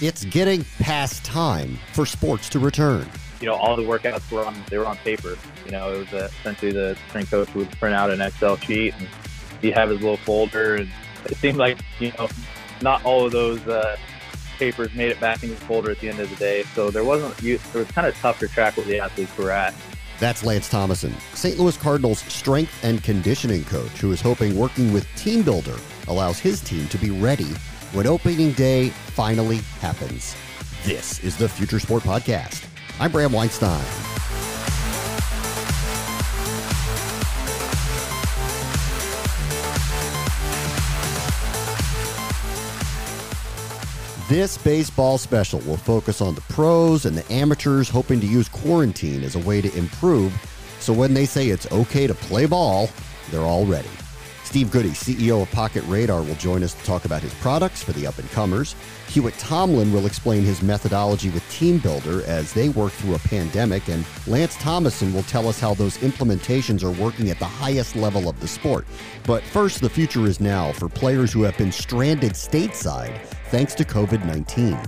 It's getting past time for sports to return. You know, all the workouts were on they were on paper. You know, it was essentially the strength coach would print out an Excel sheet and he'd have his little folder, and it seemed like you know, not all of those uh, papers made it back in his folder at the end of the day. So there wasn't it was kind of tough to track where the athletes were at. That's Lance Thomason, St. Louis Cardinals strength and conditioning coach, who is hoping working with TeamBuildr allows his team to be ready when opening day finally happens. This is the Future Sport Podcast. I'm Bram Weinstein. This baseball special will focus on the pros and the amateurs hoping to use quarantine as a way to improve. So when they say it's okay to play ball, they're all ready. Steve Goody, CEO of Pocket Radar, will join us to talk about his products for the up and comers. Hewitt Tomlin will explain his methodology with Team Builder as they work through a pandemic, and Lance Thomason will tell us how those implementations are working at the highest level of the sport. But first, the future is now for players who have been stranded stateside thanks to COVID 19.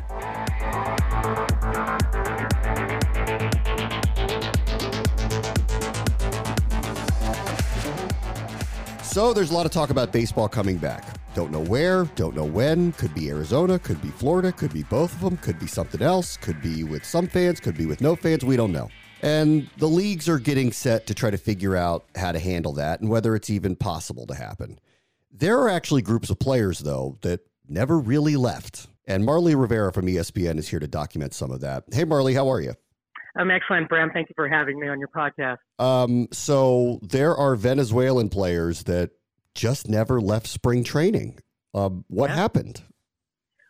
So there's a lot of talk about baseball coming back. Don't know where, don't know when. Could be Arizona, could be Florida, could be both of them, could be something else, could be with some fans, could be with no fans. We don't know. And the leagues are getting set to try to figure out how to handle that and whether it's even possible to happen. There are actually groups of players, though, that never really left. And Marly Rivera from ESPN is here to document some of that. Hey, Marly, how are you? I'm excellent, Bram. Thank you for having me on your podcast. Um, so there are Venezuelan players that just never left spring training. Um, what yeah. happened?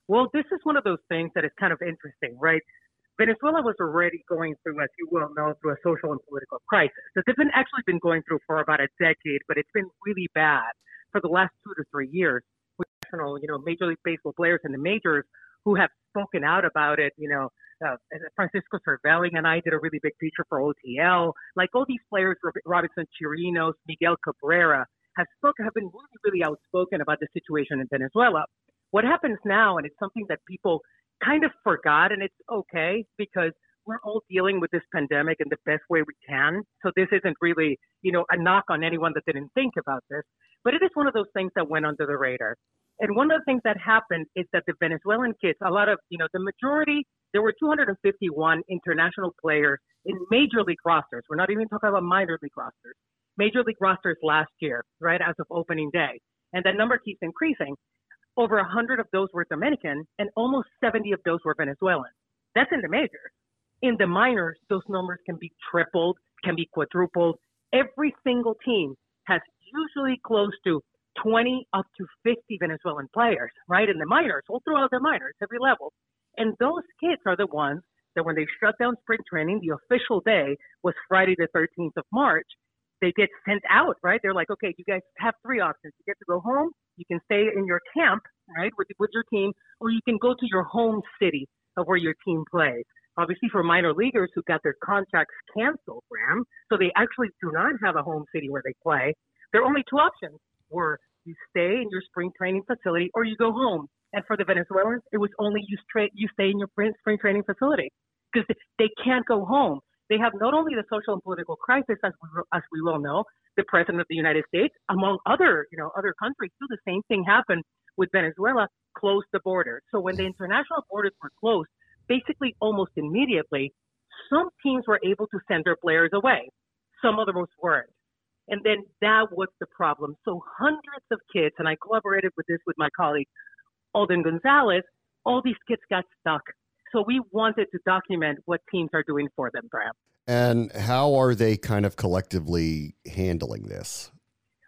Well, this is one of those things that is kind of interesting, right? Venezuela was already going through, as you well know, through a social and political crisis that they've been actually been going through for about a decade, but it's been really bad for the last two to three years. National, you know, Major League Baseball players in the majors who have spoken out about it, you know, uh, Francisco Cervelli and I did a really big feature for OTL. Like all these players, Robinson Chirinos, Miguel Cabrera, have spoken, have been really, really outspoken about the situation in Venezuela. What happens now, and it's something that people kind of forgot, and it's okay because we're all dealing with this pandemic in the best way we can. So this isn't really, you know, a knock on anyone that didn't think about this, but it is one of those things that went under the radar. And one of the things that happened is that the Venezuelan kids, a lot of, you know, the majority, there were 251 international players in major league rosters. We're not even talking about minor league rosters. Major league rosters last year, right, as of opening day. And that number keeps increasing. Over 100 of those were Dominican, and almost 70 of those were Venezuelan. That's in the majors. In the minors, those numbers can be tripled, can be quadrupled. Every single team has usually close to 20 up to 50 Venezuelan players, right, in the minors, all throughout the minors, every level. And those kids are the ones that when they shut down spring training, the official day was Friday the 13th of March, they get sent out, right? They're like, okay, you guys have three options. You get to go home, you can stay in your camp, right, with, with your team, or you can go to your home city of where your team plays. Obviously, for minor leaguers who got their contracts canceled, Ram, so they actually do not have a home city where they play. Their only two options were you stay in your spring training facility or you go home. And for the Venezuelans, it was only you, straight, you stay in your spring training facility because they can't go home. They have not only the social and political crisis, as we, as we well know, the president of the United States, among other, you know, other countries too. The same thing happened with Venezuela, closed the border. So when the international borders were closed, basically almost immediately, some teams were able to send their players away. Some of them weren't. And then that was the problem. So hundreds of kids, and I collaborated with this with my colleague, Alden Gonzalez, all these kids got stuck. So we wanted to document what teams are doing for them, Bram. And how are they kind of collectively handling this?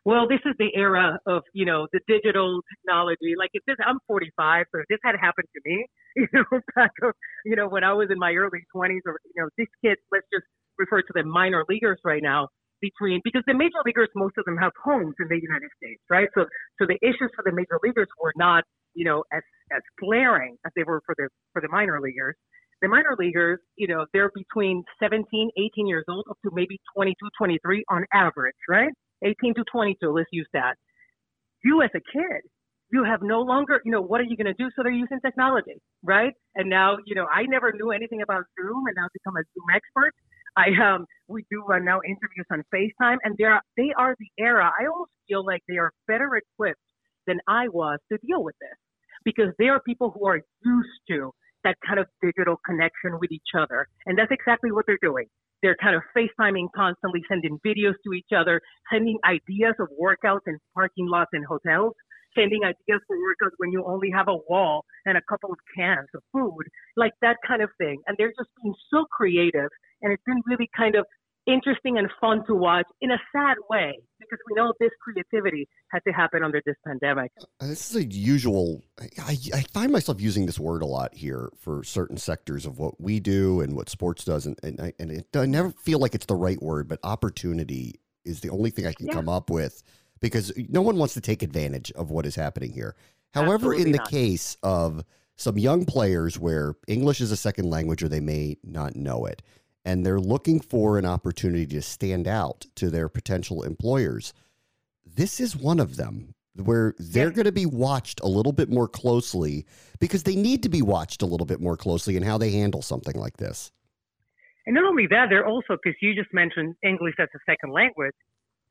Well, this is the era of you know the digital technology. Like if this, I'm 45, so if this had happened to me, you know, back of, you know when I was in my early 20s, or you know, these kids, let's just refer to the minor leaguers right now. Between because the major leaguers, most of them have homes in the United States, right? So, so the issues for the major leaguers were not, you know, as as glaring as they were for the for the minor leaguers the minor leaguers, you know, they're between 17, 18 years old up to maybe 22, 23 on average, right? 18 to 22, let's use that. You as a kid, you have no longer, you know, what are you going to do? So they're using technology, right? And now, you know, I never knew anything about Zoom and now become a Zoom expert. I um we do uh, now interviews on FaceTime and they're they are the era. I almost feel like they are better equipped than I was to deal with this because they are people who are used to that kind of digital connection with each other. And that's exactly what they're doing. They're kind of FaceTiming constantly, sending videos to each other, sending ideas of workouts in parking lots and hotels, sending ideas for workouts when you only have a wall and a couple of cans of food, like that kind of thing. And they're just being so creative. And it's been really kind of interesting and fun to watch in a sad way because we know this creativity had to happen under this pandemic. Uh, this is a usual, I, I, find myself using this word a lot here for certain sectors of what we do and what sports does. And, and, I, and it, I never feel like it's the right word, but opportunity is the only thing I can yeah. come up with because no one wants to take advantage of what is happening here. However, Absolutely in the not. case of some young players where English is a second language or they may not know it, and they're looking for an opportunity to stand out to their potential employers. This is one of them where they're going to be watched a little bit more closely because they need to be watched a little bit more closely in how they handle something like this. And not only that, they're also, because you just mentioned English as a second language,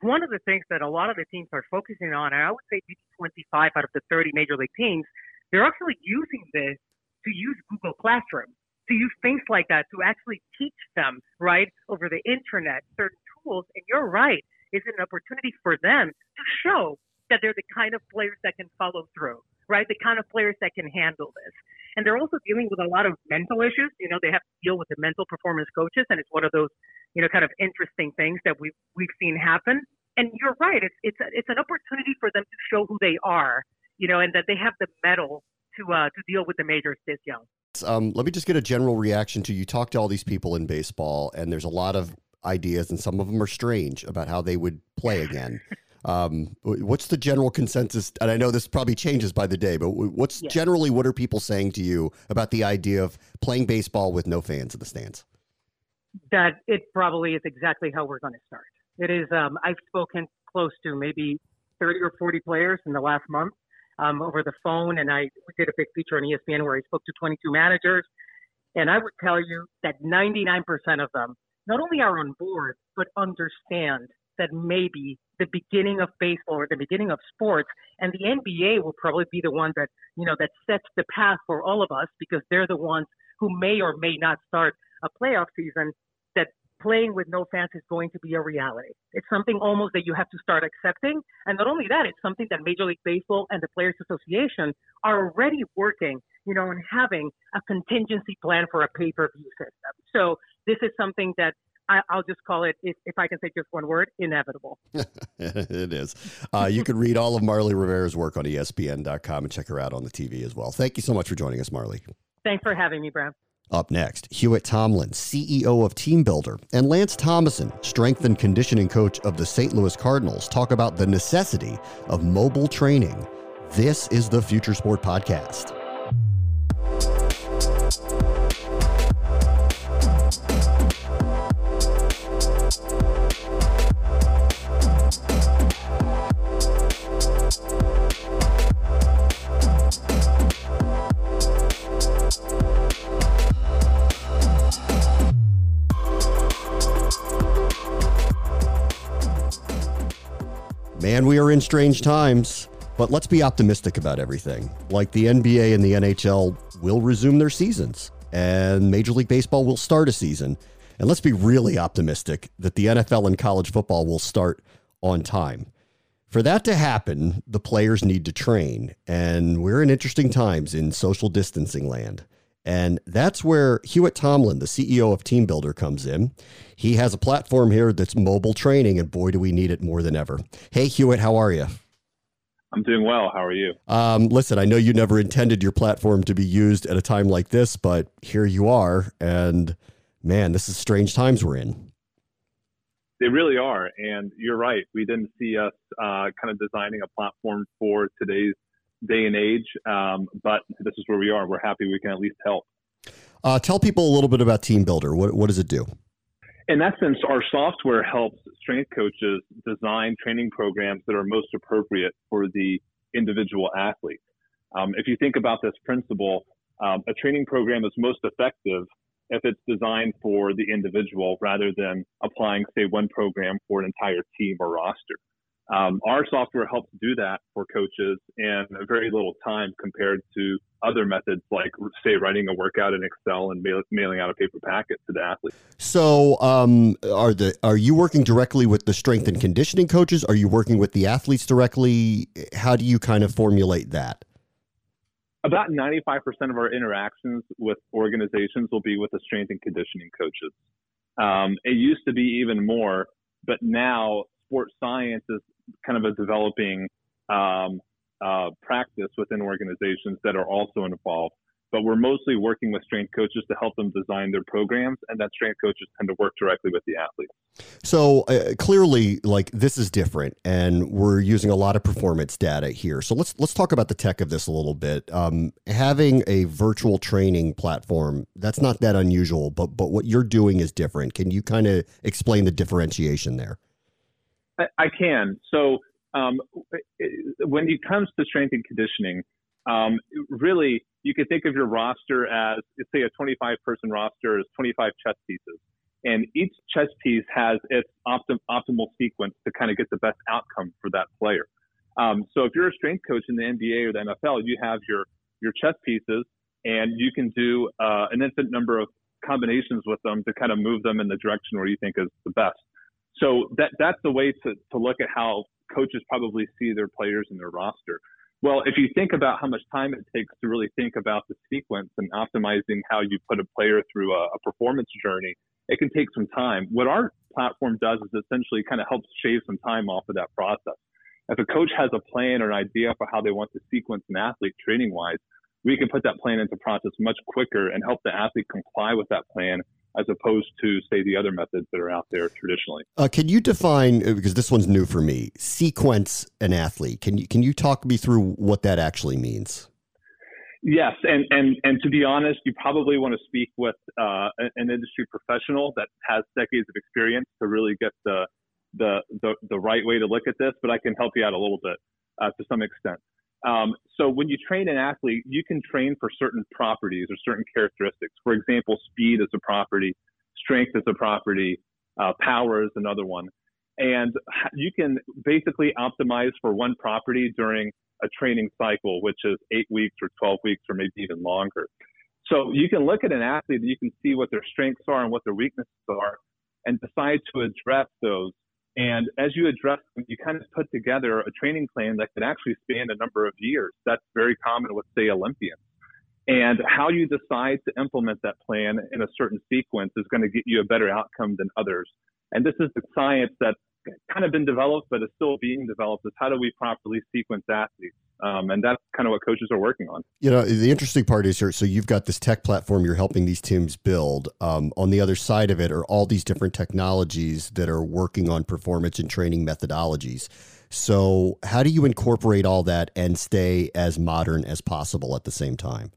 one of the things that a lot of the teams are focusing on, and I would say 25 out of the 30 major league teams, they're actually using this to use Google Classroom to use things like that to actually teach them, right, over the internet, certain tools. And you're right, it's an opportunity for them to show that they're the kind of players that can follow through, right? The kind of players that can handle this. And they're also dealing with a lot of mental issues. You know, they have to deal with the mental performance coaches, and it's one of those, you know, kind of interesting things that we've we've seen happen. And you're right, it's it's a, it's an opportunity for them to show who they are, you know, and that they have the mettle to uh, to deal with the majors this young. Um, let me just get a general reaction to you. Talk to all these people in baseball, and there's a lot of ideas, and some of them are strange about how they would play again. Um, what's the general consensus? And I know this probably changes by the day, but what's yeah. generally what are people saying to you about the idea of playing baseball with no fans in the stands? That it probably is exactly how we're going to start. It is. Um, I've spoken close to maybe 30 or 40 players in the last month um, over the phone, and I did a big feature on ESPN where I spoke to 22 managers, and I would tell you that 99% of them not only are on board but understand that maybe the beginning of baseball or the beginning of sports and the NBA will probably be the one that you know that sets the path for all of us because they're the ones who may or may not start a playoff season playing with no fans is going to be a reality. It's something almost that you have to start accepting. And not only that, it's something that Major League Baseball and the Players Association are already working, you know, and having a contingency plan for a pay-per-view system. So this is something that I, will just call it, if, if, I can say just one word, inevitable. it is. Uh, you can read all of Marly Rivera's work on ESPN.com and check her out on the TV as well. Thank you so much for joining us, Marly. Thanks for having me, Brad. Up next, Hewitt Tomlin, CEO of TeamBuildr, and Lance Thomason, strength and conditioning coach of the St. Louis Cardinals, talk about the necessity of mobile training. This is the Future Sport Podcast. Man, we are in strange times, but let's be optimistic about everything. Like the NBA and the NHL will resume their seasons, and Major League Baseball will start a season. And let's be really optimistic that the NFL and college football will start on time. For that to happen, the players need to train, and we're in interesting times in social distancing land. And that's where Hewitt Tomlin, the CEO of TeamBuildr, comes in. He has a platform here that's mobile training, and boy, do we need it more than ever. Hey, Hewitt, how are you? I'm doing well. How are you? Um, listen, I know you never intended your platform to be used at a time like this, but here you are. And man, this is strange times we're in. They really are. And you're right. We didn't see us uh, kind of designing a platform for today's day and age. Um, but this is where we are. We're happy we can at least help. Uh, tell people a little bit about TeamBuildr. What, what does it do? In essence, our software helps strength coaches design training programs that are most appropriate for the individual athlete. Um, if you think about this principle, um, a training program is most effective if it's designed for the individual rather than applying, say, one program for an entire team or roster. Um, our software helps do that for coaches in very little time compared to other methods like, say, writing a workout in Excel and mail, mailing out a paper packet to the athlete. So, um, are the are you working directly with the strength and conditioning coaches? Are you working with the athletes directly? How do you kind of formulate that? About 95% of our interactions with organizations will be with the strength and conditioning coaches. Um, it used to be even more, but now sports science is kind of a developing um, uh, practice within organizations that are also involved. But we're mostly working with strength coaches to help them design their programs, and that strength coaches tend to work directly with the athletes. So uh, clearly, like this is different, and we're using a lot of performance data here. So let's let's talk about the tech of this a little bit. Um, having a virtual training platform that's not that unusual, but but what you're doing is different. Can you kind of explain the differentiation there? I, can. So um, when it comes to strength and conditioning, um, really you can think of your roster as, say, a 25 person roster as 25 chess pieces. And each chess piece has its optim- optimal sequence to kind of get the best outcome for that player. Um, so if you're a strength coach in the NBA or the NFL, you have your, your chess pieces and you can do uh, an infinite number of combinations with them to kind of move them in the direction where you think is the best. So that that's the way to, to look at how coaches probably see their players in their roster. Well, if you think about how much time it takes to really think about the sequence and optimizing how you put a player through a, a performance journey, it can take some time. What our platform does is essentially kind of helps shave some time off of that process. If a coach has a plan or an idea for how they want to sequence an athlete training wise, we can put that plan into process much quicker and help the athlete comply with that plan as opposed to say the other methods that are out there traditionally. Uh, can you define uh, because this one's new for me? Sequence an athlete. Can you can you talk me through what that actually means? Yes, and and and to be honest, you probably want to speak with uh, an industry professional that has decades of experience to really get the the the, the right way to look at this. But I can help you out a little bit uh, to some extent. Um, so when you train an athlete, you can train for certain properties or certain characteristics. For example, speed is a property, strength is a property, uh, power is another one. And you can basically optimize for one property during a training cycle, which is eight weeks or 12 weeks or maybe even longer. So you can look at an athlete and you can see what their strengths are and what their weaknesses are and decide to address those and as you address you kind of put together a training plan that could actually span a number of years. That's very common with, say, Olympians. And how you decide to implement that plan in a certain sequence is going to get you a better outcome than others. And this is the science that's kind of been developed, but is still being developed is how do we properly sequence athletes? Um, and that's kind of what coaches are working on. You know, the interesting part is here. So you've got this tech platform you're helping these teams build. Um, on the other side of it are all these different technologies that are working on performance and training methodologies. So how do you incorporate all that and stay as modern as possible at the same time?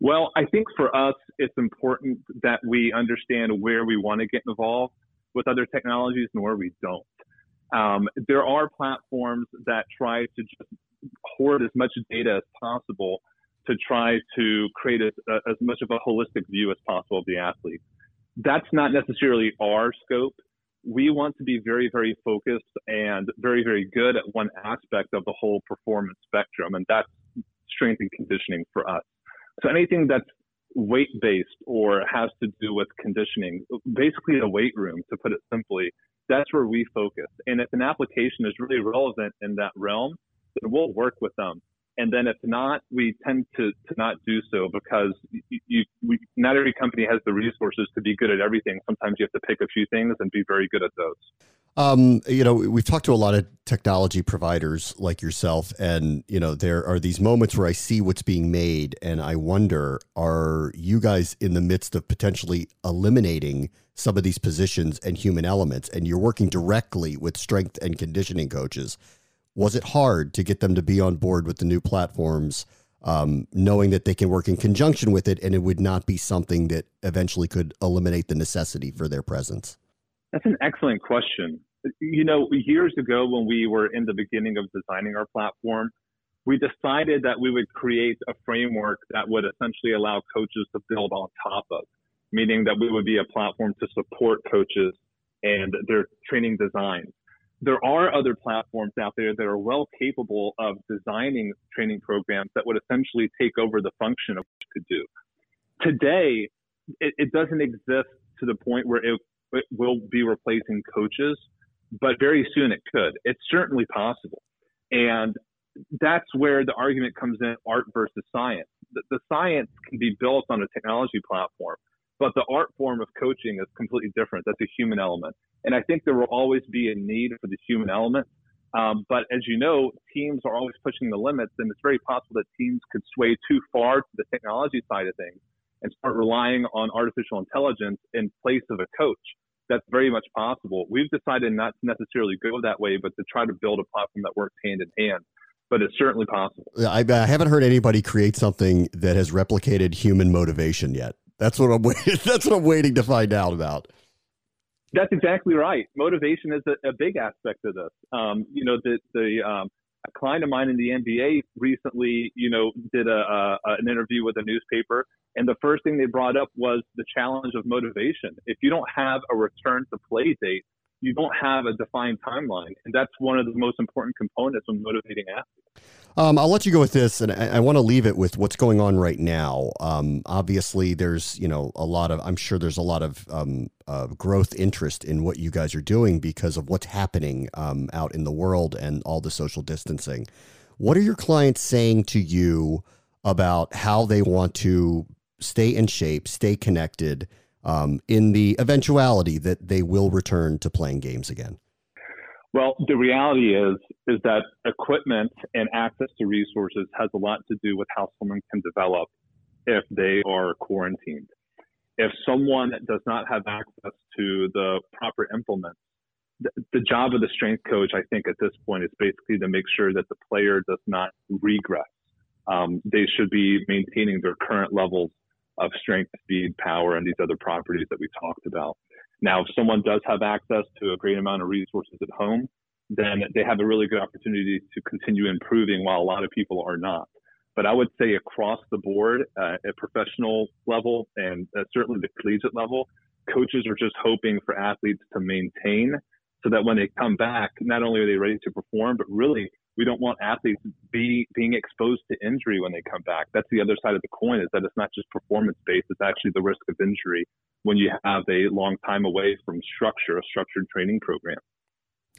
Well, I think for us, it's important that we understand where we want to get involved with other technologies and where we don't. Um, there are platforms that try to just hoard as much data as possible to try to create a, uh, as much of a holistic view as possible of the athlete. That's not necessarily our scope. We want to be very, very focused and very, very good at one aspect of the whole performance spectrum, and that's strength and conditioning for us. So anything that's weight based or has to do with conditioning, basically the weight room, to put it simply, that's where we focus. And if an application is really relevant in that realm, we'll work with them. And then if not, we tend to, to not do so because you, you, we, not every company has the resources to be good at everything. Sometimes you have to pick a few things and be very good at those. Um, you know, we've talked to a lot of technology providers like yourself, and you know, there are these moments where I see what's being made, and I wonder: Are you guys in the midst of potentially eliminating some of these positions and human elements? And you're working directly with strength and conditioning coaches. Was it hard to get them to be on board with the new platforms, um, knowing that they can work in conjunction with it, and it would not be something that eventually could eliminate the necessity for their presence? That's an excellent question you know, years ago when we were in the beginning of designing our platform, we decided that we would create a framework that would essentially allow coaches to build on top of, meaning that we would be a platform to support coaches and their training designs. There are other platforms out there that are well capable of designing training programs that would essentially take over the function of what could do. Today, it, it doesn't exist to the point where it, it will be replacing coaches but very soon it could. It's certainly possible. And that's where the argument comes in art versus science. The, the, science can be built on a technology platform, but the art form of coaching is completely different. That's a human element. And I think there will always be a need for the human element. Um, but as you know, teams are always pushing the limits, and it's very possible that teams could sway too far to the technology side of things and start relying on artificial intelligence in place of a coach that's very much possible. We've decided not to necessarily go that way, but to try to build a platform that works hand in hand. But it's certainly possible. I, I haven't heard anybody create something that has replicated human motivation yet. That's what I'm waiting. That's what I'm waiting to find out about. That's exactly right. Motivation is a, a big aspect of this. Um, you know, the the um, a client of mine in the NBA recently, you know, did a, a, an interview with a newspaper, and the first thing they brought up was the challenge of motivation. If you don't have a return to play date, you don't have a defined timeline, and that's one of the most important components when motivating athletes. Um, I'll let you go with this, and I, I want to leave it with what's going on right now. Um, obviously, there's you know a lot of I'm sure there's a lot of um, uh, growth interest in what you guys are doing because of what's happening um, out in the world and all the social distancing. What are your clients saying to you about how they want to stay in shape, stay connected um, in the eventuality that they will return to playing games again? Well, the reality is is that equipment and access to resources has a lot to do with how someone can develop if they are quarantined. If someone does not have access to the proper implements, the, job of the strength coach, I think, at this point is basically to make sure that the player does not regress. Um, they should be maintaining their current levels of strength, speed, power, and these other properties that we talked about. Now, if someone does have access to a great amount of resources at home, then they have a really good opportunity to continue improving while a lot of people are not. But I would say across the board, uh, at professional level and uh, certainly the collegiate level, coaches are just hoping for athletes to maintain so that when they come back, not only are they ready to perform, but really we don't want athletes be being exposed to injury when they come back. That's the other side of the coin is that it's not just performance based, it's actually the risk of injury when you have a long time away from structure, a structured training program.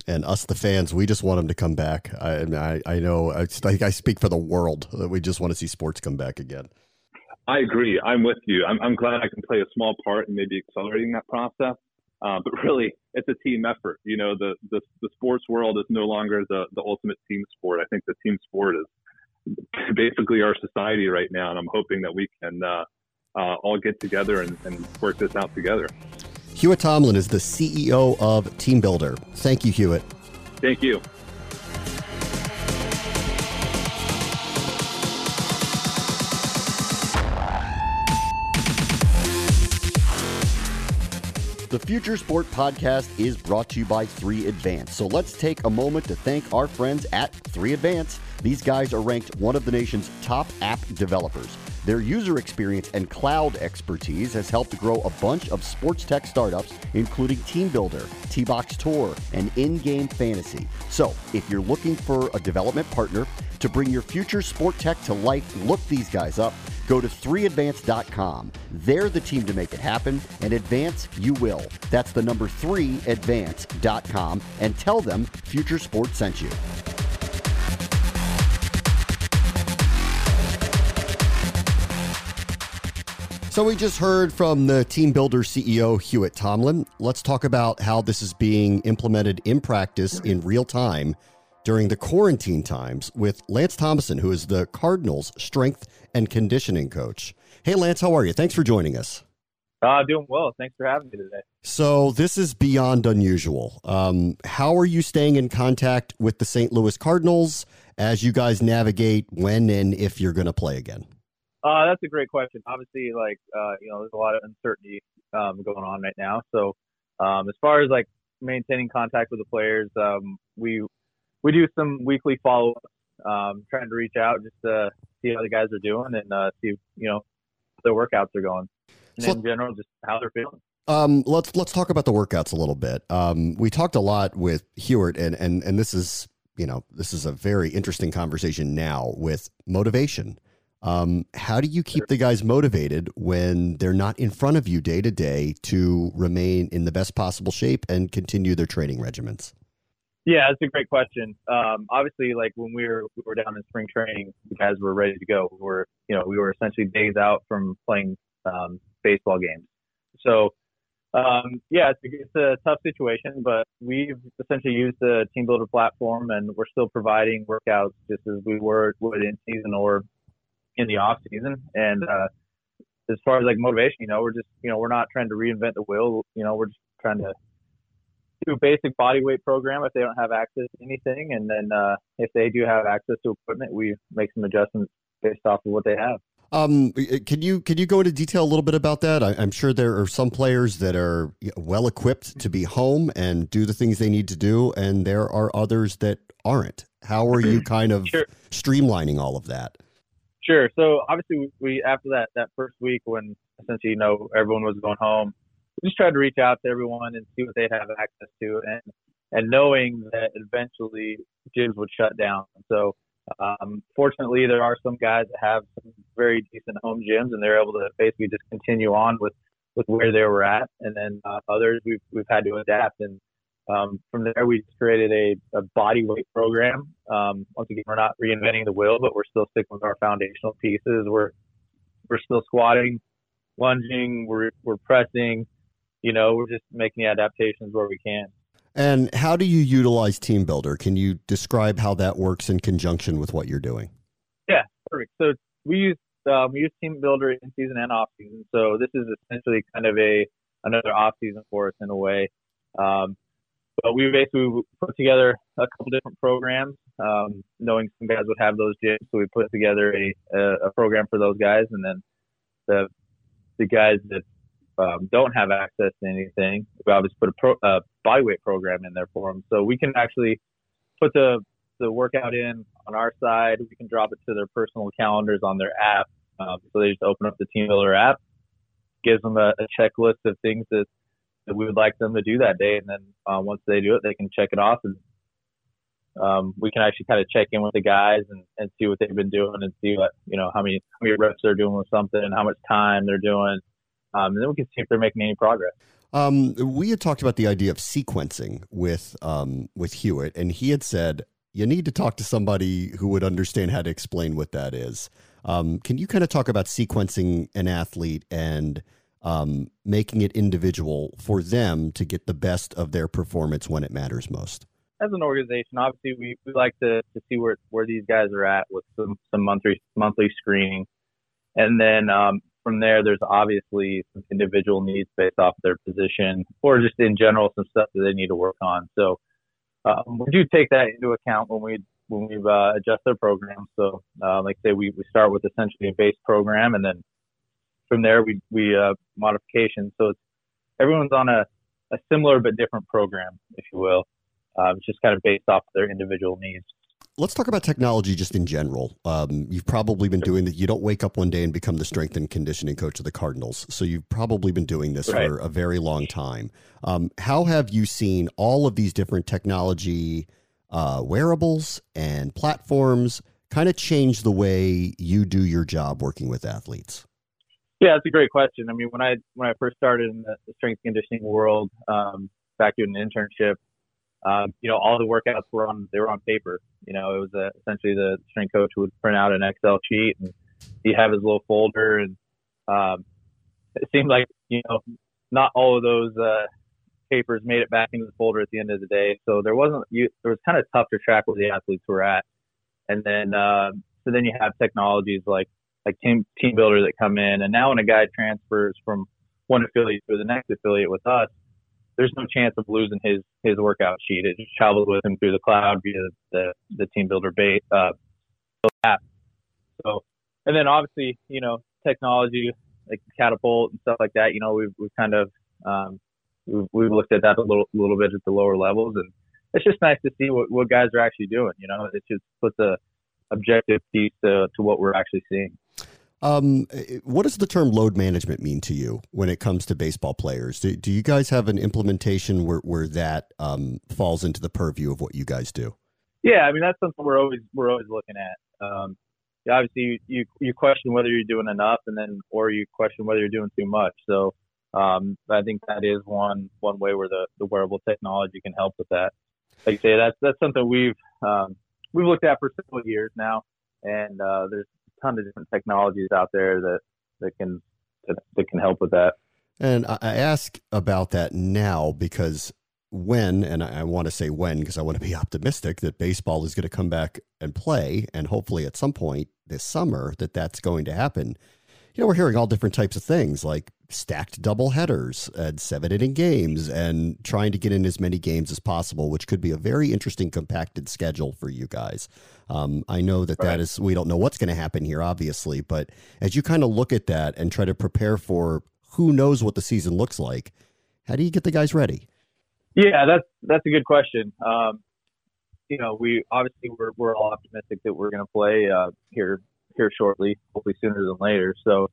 And us, the fans, we just want them to come back. I, I, I know, I, I speak for the world that we just want to see sports come back again. I agree. I'm with you. I'm, I'm glad I can play a small part in maybe accelerating that process. Uh, but really, it's a team effort. You know, the, the, the sports world is no longer the, the ultimate team sport. I think the team sport is basically our society right now, and I'm hoping that we can uh, uh, all get together and, and work this out together. Hewitt Tomlin is the CEO of TeamBuildr. Thank you, Hewitt. Thank you. The Future Sport podcast is brought to you by 3 Advance. So let's take a moment to thank our friends at 3 Advance. These guys are ranked one of the nation's top app developers. Their user experience and cloud expertise has helped grow a bunch of sports tech startups, including TeamBuildr, T Box Tour, and In Game Fantasy. So, if you're looking for a development partner to bring your future sport tech to life, look these guys up. Go to 3advance.com. They're the team to make it happen, and advance you will. That's the number 3advance.com, and tell them Future Sports sent you. So we just heard from the TeamBuildr CEO Hewitt Tomlin. Let's talk about how this is being implemented in practice in real time during the quarantine times with Lance Thomason, who is the Cardinals strength and conditioning coach. Hey, Lance, how are you? Thanks for joining us. Uh, doing well. Thanks for having me today. So this is beyond unusual. Um, how are you staying in contact with the St. Louis Cardinals as you guys navigate when and if you're going to play again? Uh, that's a great question. Obviously, like uh, you know, there's a lot of uncertainty um, going on right now. So, um, as far as like maintaining contact with the players, um, we we do some weekly follow up, um, trying to reach out just to see how the guys are doing and uh, see you know their workouts are going, and So- in general, just how they're feeling. Um, let's let's talk about the workouts a little bit. Um, we talked a lot with Hewitt, and and and this is you know this is a very interesting conversation now with motivation. Um, how do you keep the guys motivated when they're not in front of you day to day to remain in the best possible shape and continue their training regimens? Yeah, that's a great question. Um, obviously, like when we were we were down in spring training, the guys were ready to go. We were you know we were essentially days out from playing um, baseball games. So um, yeah, it's a, it's a tough situation, but we've essentially used the TeamBuildr platform, and we're still providing workouts just as we were would in season or in the off season. And uh, as far as like motivation, you know, we're just you know we're not trying to reinvent the wheel. You know, we're just trying to do a basic body weight program if they don't have access to anything, and then uh, if they do have access to equipment, we make some adjustments based off of what they have. Um, can you can you go into detail a little bit about that? I, I'm sure there are some players that are well equipped to be home and do the things they need to do, and there are others that aren't. How are you kind of Sure. streamlining all of that? Sure. So obviously, we, after that that first week when essentially you know everyone was going home, just tried to reach out to everyone and see what they'd have access to, and and knowing that eventually gyms would shut down. So um, fortunately, there are some guys that have some very decent home gyms, and they're able to basically just continue on with with where they were at, and then uh, others we've we've had to adapt and. Um, from there, we created a, a body weight program. Um, once again, we're not reinventing the wheel, but we're still sticking with our foundational pieces. We're we're still squatting, lunging, we're we're pressing. You know, we're just making the adaptations where we can. And how do you utilize TeamBuildr? Can you describe how that works in conjunction with what you're doing? Yeah, perfect. So we use um, we use TeamBuildr in season and off season. So this is essentially kind of a another off season for us in a way. Um, but we basically put together a couple different programs, um, knowing some guys would have those gyms. So we put together a, a, a program for those guys, and then the the guys that um, don't have access to anything, we obviously put a pro, uh, body weight program in there for them. So we can actually put the the workout in on our side. We can drop it to their personal calendars on their app. Um, so they just open up the TeamBuildr app, gives them a, a checklist of things that, that we would like them to do that day, and then uh, once they do it, they can check it off, and um, we can actually kind of check in with the guys and, and see what they've been doing and see what you know how many how many reps they're doing with something and how much time they're doing, um, and then we can see if they're making any progress. Um, we had talked about the idea of sequencing with um, with Hewitt, and he had said you need to talk to somebody who would understand how to explain what that is. Um, can you kind of talk about sequencing an athlete and um, making it individual for them to get the best of their performance when it matters most? as an organization, obviously we, we like to, to see where, where these guys are at with some, some monthly monthly screening. And then um, from there there's obviously some individual needs based off their position or just in general some stuff that they need to work on. So um, we do take that into account when we when we uh, adjust their program. So uh, like say we, we start with essentially a base program and then from there we we uh, modifications. So it's, everyone's on a, a similar but different program, if you will. Um, it's just kind of based off their individual needs. Let's talk about technology just in general. Um, you've probably been doing that. You don't wake up one day and become the strength and conditioning coach of the Cardinals. So you've probably been doing this Right. for a very long time. Um, how have you seen all of these different technology uh, wearables and platforms kind of change the way you do your job working with athletes? Yeah, that's a great question. I mean, when I when I first started in the, strength conditioning world, um, back doing an internship, um, you know, all the workouts were on they were on paper. You know, it was uh, essentially the strength coach would print out an Excel sheet and he'd have his little folder and um, it seemed like you know not all of those uh, papers made it back into the folder at the end of the day. So there wasn't you. It was kind of tough to track where the athletes were at. And then uh, so then you have technologies like like team TeamBuildr that come in, and now when a guy transfers from one affiliate to the next affiliate with us, there's no chance of losing his his workout sheet. It just travels with him through the cloud via the the TeamBuildr base uh, app. So and then obviously you know technology like catapult and stuff like that. You know we've we've kind of um, we've, we've looked at that a little little bit at the lower levels, and it's just nice to see what, what guys are actually doing. You know, it just puts a objective piece to, to what we're actually seeing. Um, what does the term load management mean to you when it comes to baseball players? Do, do you guys have an implementation where, where that um, falls into the purview of what you guys do? Yeah, I mean that's something we're always we're always looking at. Um, obviously, you, you, you question whether you're doing enough, and then or you question whether you're doing too much. So um, I think that is one one way where the, the wearable technology can help with that. Like I say, that's that's something we've um, we've looked at for several years now, and uh, there's ton of different technologies out there that that can that, that can help with that. And I ask about that now because when, and I want to say when because I want to be optimistic that baseball is going to come back and play, and hopefully at some point this summer that that's going to happen you know, we're hearing all different types of things like stacked double headers and seven inning games and trying to get in as many games as possible, which could be a very interesting compacted schedule for you guys. Um, I know that right. that is, we don't know what's going to happen here, obviously, but as you kind of look at that and try to prepare for who knows what the season looks like, how do you get the guys ready? Yeah, that's that's a good question. Um, you know, we obviously we're we're all optimistic that we're going to play uh, here here shortly, hopefully sooner than later. So,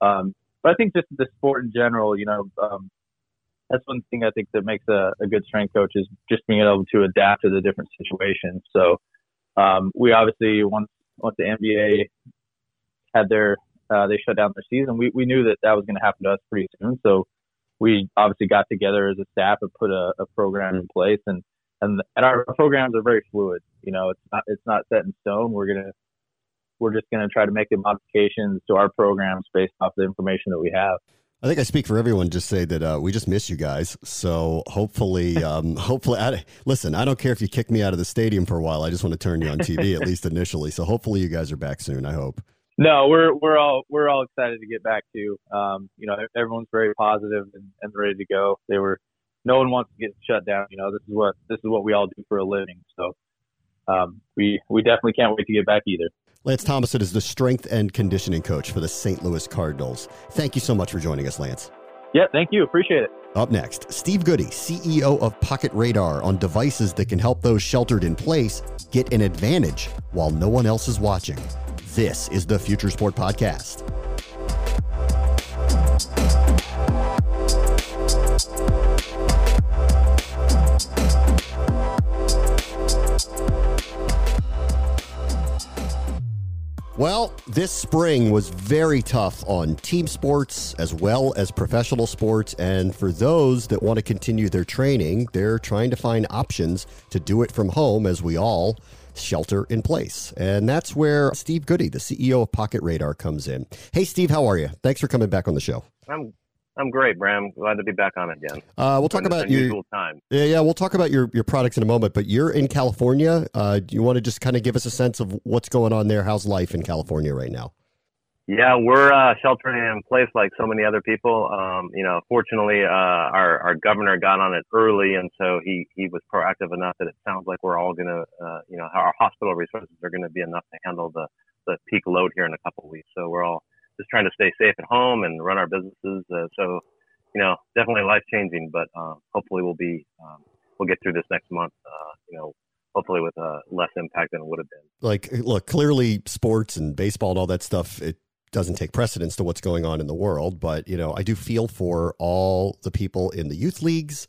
um, but I think just the sport in general, you know, um, that's one thing I think that makes a, a, good strength coach is just being able to adapt to the different situations. So, um, we obviously once once the NBA had their uh, they shut down their season, we we knew that that was going to happen to us pretty soon. So, we obviously got together as a staff and put a, a program in place and and and our programs are very fluid. You know, it's not it's not set in stone. We're gonna we're just going to try to make the modifications to our programs based off the information that we have. I think I speak for everyone. Just say that uh, we just miss you guys. So hopefully, um, hopefully, I, listen. I don't care if you kick me out of the stadium for a while. I just want to turn you on TV at least initially. So hopefully, you guys are back soon. I hope. No, we're we're all we're all excited to get back to. Um, you know, everyone's very positive and, and ready to go. They were. No one wants to get shut down. You know, this is what this is what we all do for a living. So um, we we definitely can't wait to get back either. Lance Thomason is the strength and conditioning coach for the St. Louis Cardinals. Thank you so much for joining us, Lance. Yeah, thank you. Appreciate it. Up next, Steve Goody, CEO of Pocket Radar, on devices that can help those sheltered in place get an advantage while no one else is watching. This is the Future Sport Podcast. This spring was very tough on team sports as well as professional sports. And for those that want to continue their training, they're trying to find options to do it from home as we all shelter in place. And that's where Steve Goody, the CEO of Pocket Radar, comes in. Hey, Steve, how are you? Thanks for coming back on the show. I'm I'm great, Bram. Glad to be back on again. Uh, we'll talk about your time. Yeah, yeah. We'll talk about your, your products in a moment. But you're in California. Uh, do you want to just kind of give us a sense of what's going on there? How's life in California right now? Yeah, we're uh, sheltering in place like so many other people. Um, you know, fortunately, uh, our our governor got on it early, and so he he was proactive enough that it sounds like we're all going to, uh, you know, our hospital resources are going to be enough to handle the the peak load here in a couple of weeks. So we're all just trying to stay safe at home and run our businesses. Uh, so, you know, definitely life changing, but um, hopefully we'll be um, we'll get through this next month. Uh, you know, hopefully with uh, less impact than it would have been. Like, look, clearly sports and baseball and all that stuff. It doesn't take precedence to what's going on in the world, but you know, I do feel for all the people in the youth leagues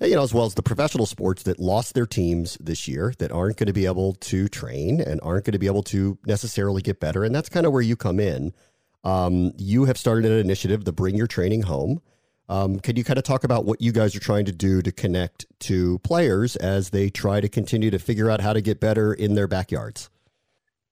you know, as well as the professional sports that lost their teams this year that aren't going to be able to train and aren't going to be able to necessarily get better. And that's kind of where you come in. Um, you have started an initiative to bring your training home. Um, can you kind of talk about what you guys are trying to do to connect to players as they try to continue to figure out how to get better in their backyards?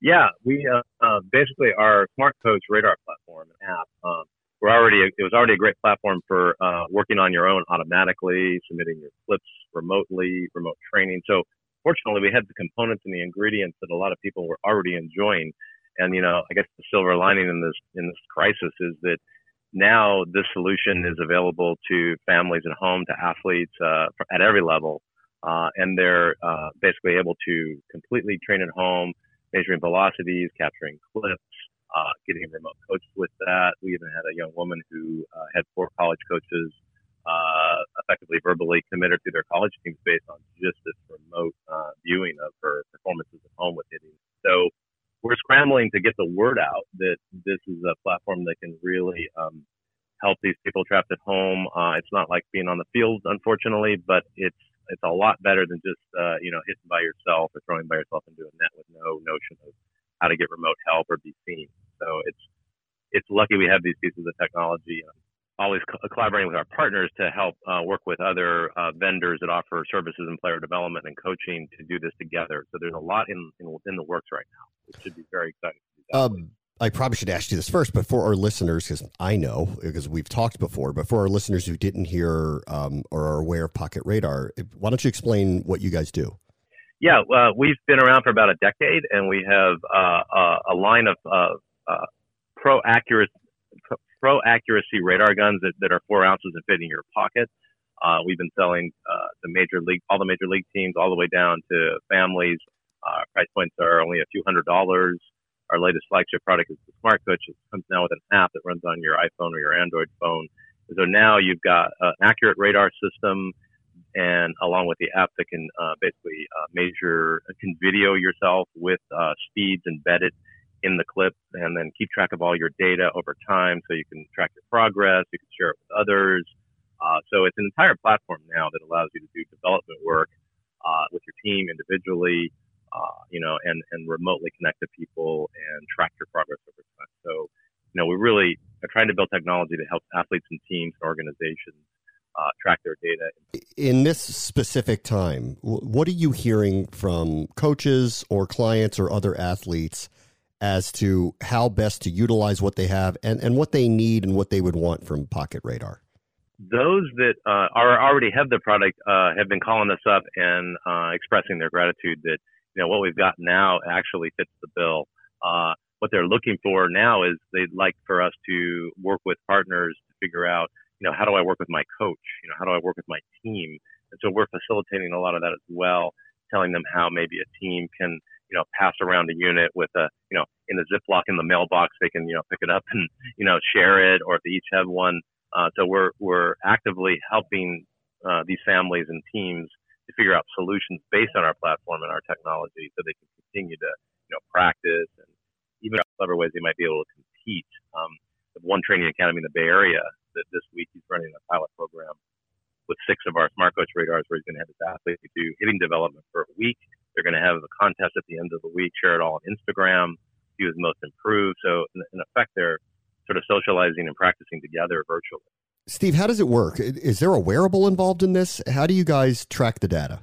Yeah, we uh, uh, basically our Smart Coach Radar platform and app um, we're already it was already a great platform for uh, working on your own automatically, submitting your clips remotely, remote training. So fortunately, we had the components and the ingredients that a lot of people were already enjoying. And you know, I guess the silver lining in this in this crisis is that now this solution is available to families at home, to athletes uh, at every level, uh, and they're uh, basically able to completely train at home, measuring velocities, capturing clips, uh, getting remote coaches with that. We even had a young woman who uh, had four college coaches uh, effectively verbally committed to their college teams based on just this remote viewing of her performances at home with hitting. So we're scrambling to get the word out that this is a platform that can really um, help these people trapped at home. Uh, it's not like being on the field, unfortunately, but it's it's a lot better than just uh, you know hitting by yourself or throwing by yourself into a net with no notion of how to get remote help or be seen. So it's it's lucky we have these pieces of technology. Um, always co- collaborating with our partners to help uh, work with other uh, vendors that offer services in player development and coaching to do this together. So there's a lot in in, in the works right now. It should be very exciting. Um, I probably should ask you this first, but for our listeners, because I know because we've talked before, but for our listeners who didn't hear um, or are aware of Pocket Radar, why don't you explain what you guys do? Yeah, uh, we've been around for about a decade, and we have uh, a, a line of uh, pro accuracy pro accuracy radar guns that, that are four ounces and fit in your pocket. Uh, we've been selling uh, the major league, all the major league teams, all the way down to families. Uh, price points are only a few hundred dollars. Our latest flagship product is the Smart Coach. It comes now with an app that runs on your iPhone or your Android phone. So now you've got an accurate radar system, and along with the app that can uh, basically uh, measure, can video yourself with uh, speeds embedded in the clip and then keep track of all your data over time so you can track your progress, you can share it with others. Uh, so it's an entire platform now that allows you to do development work uh, with your team individually, uh, you know, and, and remotely connect to people and track your progress over time. So, you know, we really are trying to build technology that helps athletes and teams and organizations uh, track their data. In this specific time, what are you hearing from coaches or clients or other athletes as to how best to utilize what they have and, and what they need and what they would want from Pocket Radar? Those that uh, are already have the product uh, have been calling us up and uh, expressing their gratitude that you know what we've got now actually fits the bill. Uh, what they're looking for now is they'd like for us to work with partners to figure out you know how do I work with my coach, you know how do I work with my team, and so we're facilitating a lot of that as well, telling them how maybe a team can you know, pass around a unit with a, you know, in a Ziploc in the mailbox, they can, you know, pick it up and, you know, share it, or if they each have one. Uh, so we're we're actively helping uh, these families and teams to figure out solutions based on our platform and our technology, so they can continue to, you know, practice and even clever ways they might be able to compete. Um, one training academy in the Bay Area that this week he's running a pilot program with six of our Smart Coach radars where he's going to have his athletes do hitting development for a week they're going to have a contest at the end of the week, share it all on Instagram, who is most improved. So in, in effect, they're sort of socializing and practicing together virtually. Steve, how does it work? Is there a wearable involved in this? How do you guys track the data?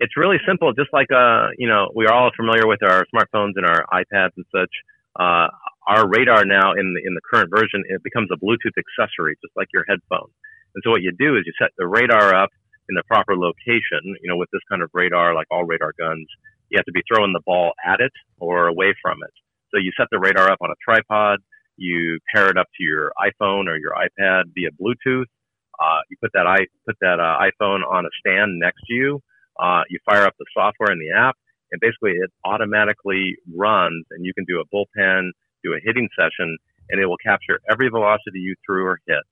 It's really simple. Just like uh, you know, we are all familiar with our smartphones and our iPads and such. Uh, our radar now in the in the current version it becomes a Bluetooth accessory, just like your headphone. And so what you do is you set the radar up in the proper location, you know, with this kind of radar, like all radar guns, you have to be throwing the ball at it or away from it. So you set the radar up on a tripod, you pair it up to your iPhone or your iPad via Bluetooth. Uh, you put that i put that uh, iPhone on a stand next to you. Uh, you fire up the software in the app, and basically it automatically runs, and you can do a bullpen, do a hitting session, and it will capture every velocity you threw or hit.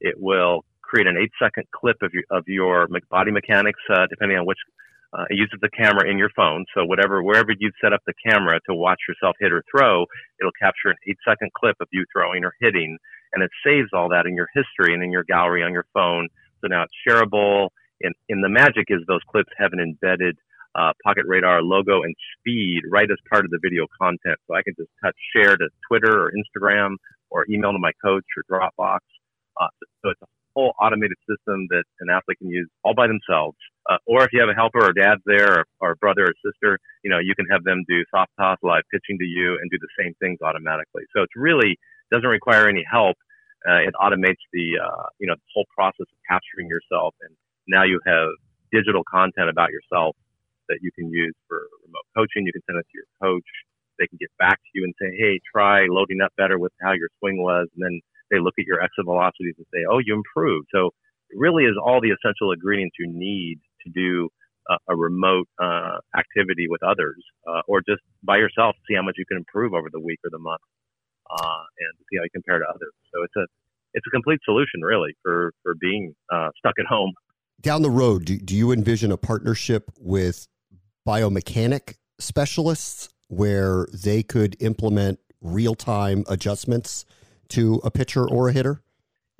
It will create an eight second clip of your, of your body mechanics, uh, depending on which uh, it uses the camera in your phone. So whatever, wherever you've set up the camera to watch yourself hit or throw, it'll capture an eight second clip of you throwing or hitting, and it saves all that in your history and in your gallery on your phone. So now it's shareable. And, and the magic is those clips have an embedded uh, Pocket Radar logo and speed right as part of the video content. So I can just touch share to Twitter or Instagram or email to my coach or Dropbox. Uh, so it's a whole automated system that an athlete can use all by themselves. Uh, or if you have a helper or dad there or, or brother or sister, you know, you can have them do soft toss, live pitching to you and do the same things automatically. So it's really doesn't require any help. Uh, it automates the uh, you know the whole process of capturing yourself, and now you have digital content about yourself that you can use for remote coaching. You can send it to your coach. They can get back to you and say, "Hey, try loading up better with how your swing was," and then they look at your exit velocities and say, "Oh, you improved." So it really is all the essential ingredients you need to do a, a remote uh, activity with others, uh, or just by yourself, see how much you can improve over the week or the month, uh, and see how you compare to others. So it's a it's a complete solution, really, for for being uh, stuck at home. Down the road, do, do you envision a partnership with biomechanic specialists where they could implement real time adjustments to a pitcher or a hitter?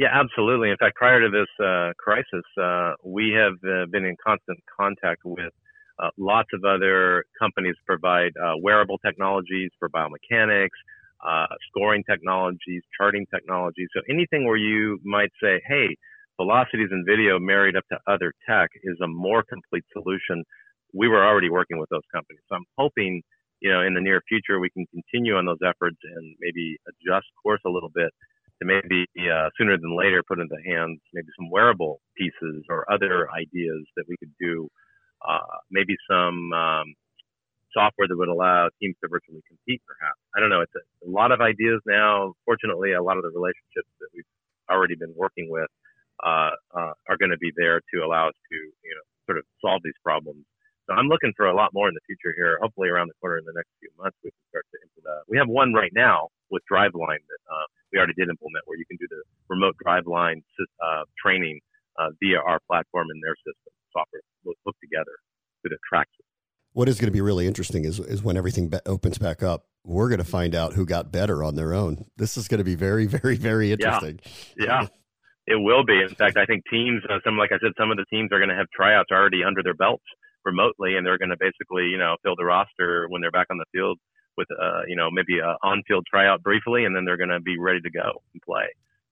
Yeah, absolutely. In fact, prior to this uh, crisis, uh, we have uh, been in constant contact with uh, lots of other companies provide uh, wearable technologies for biomechanics, uh, scoring technologies, charting technologies. So anything where you might say, hey, velocities and video married up to other tech is a more complete solution. We were already working with those companies. So I'm hoping, you know, in the near future, we can continue on those efforts and maybe adjust course a little bit to maybe uh, sooner than later put into hands maybe some wearable pieces or other ideas that we could do. Uh, maybe some um, software that would allow teams to virtually compete, perhaps. I don't know. It's a, a, lot of ideas now. Fortunately, a lot of the relationships that we've already been working with uh, uh are going to be there to allow us to, you know, sort of solve these problems. So I'm looking for a lot more in the future here. Hopefully, around the corner in the next few months, we can start to implement. We have one right now with DriveLine that uh, we already did implement where you can do the remote DriveLine uh, training uh, via our platform and their system software hooked together to the track system. What is going to be really interesting is, is when everything be- opens back up, we're going to find out who got better on their own. This is going to be very, very, very interesting. Yeah. yeah. It will be. In fact, I think teams, uh, some like I said, some of the teams are going to have tryouts already under their belts remotely, and they're going to basically, you know, fill the roster when they're back on the field with uh, you know maybe a on-field tryout briefly, and then they're going to be ready to go and play.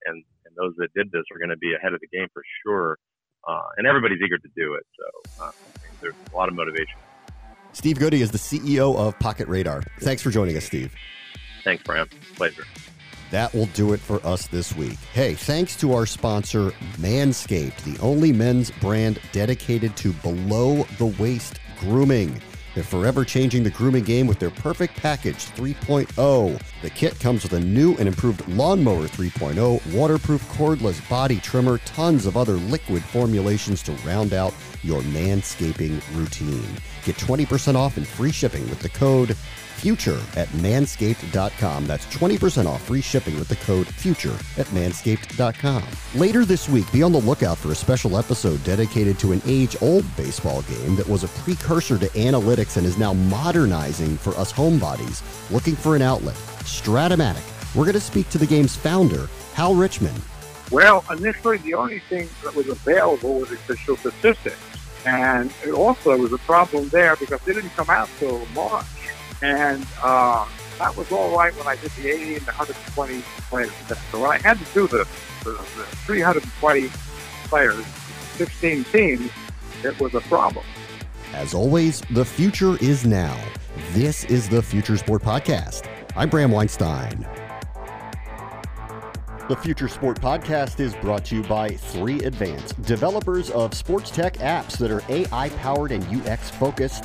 And and those that did this are going to be ahead of the game for sure. Uh, and everybody's eager to do it, so uh, there's a lot of motivation. Steve Goody is the CEO of Pocket Radar. Thanks for joining us, Steve. Thanks, Bram. Pleasure. That will do it for us this week. Hey, thanks to our sponsor, Manscaped, the only men's brand dedicated to below the waist grooming. They're forever changing the grooming game with their Perfect Package 3.0. The kit comes with a new and improved Lawnmower 3.0, waterproof cordless body trimmer, tons of other liquid formulations to round out your manscaping routine. Get 20% off and free shipping with the code future at manscaped.com. That's 20% off free shipping with the code future at manscaped.com. Later this week, be on the lookout for a special episode dedicated to an age old baseball game that was a precursor to analytics and is now modernizing for us homebodies looking for an outlet. Strat-O-Matic. We're going to speak to the game's founder, Hal Richman. Well, initially, the only thing that was available was official statistics. And it also was a problem there because they didn't come out till March. And uh, that was all right when I did the 80 and the 120 players. So when I had to do the, the, the 320 players, 16 teams, it was a problem. As always, the future is now. This is the Future Sport Podcast. I'm Bram Weinstein. The Future Sport Podcast is brought to you by 3 Advance, developers of sports tech apps that are AI powered and UX focused.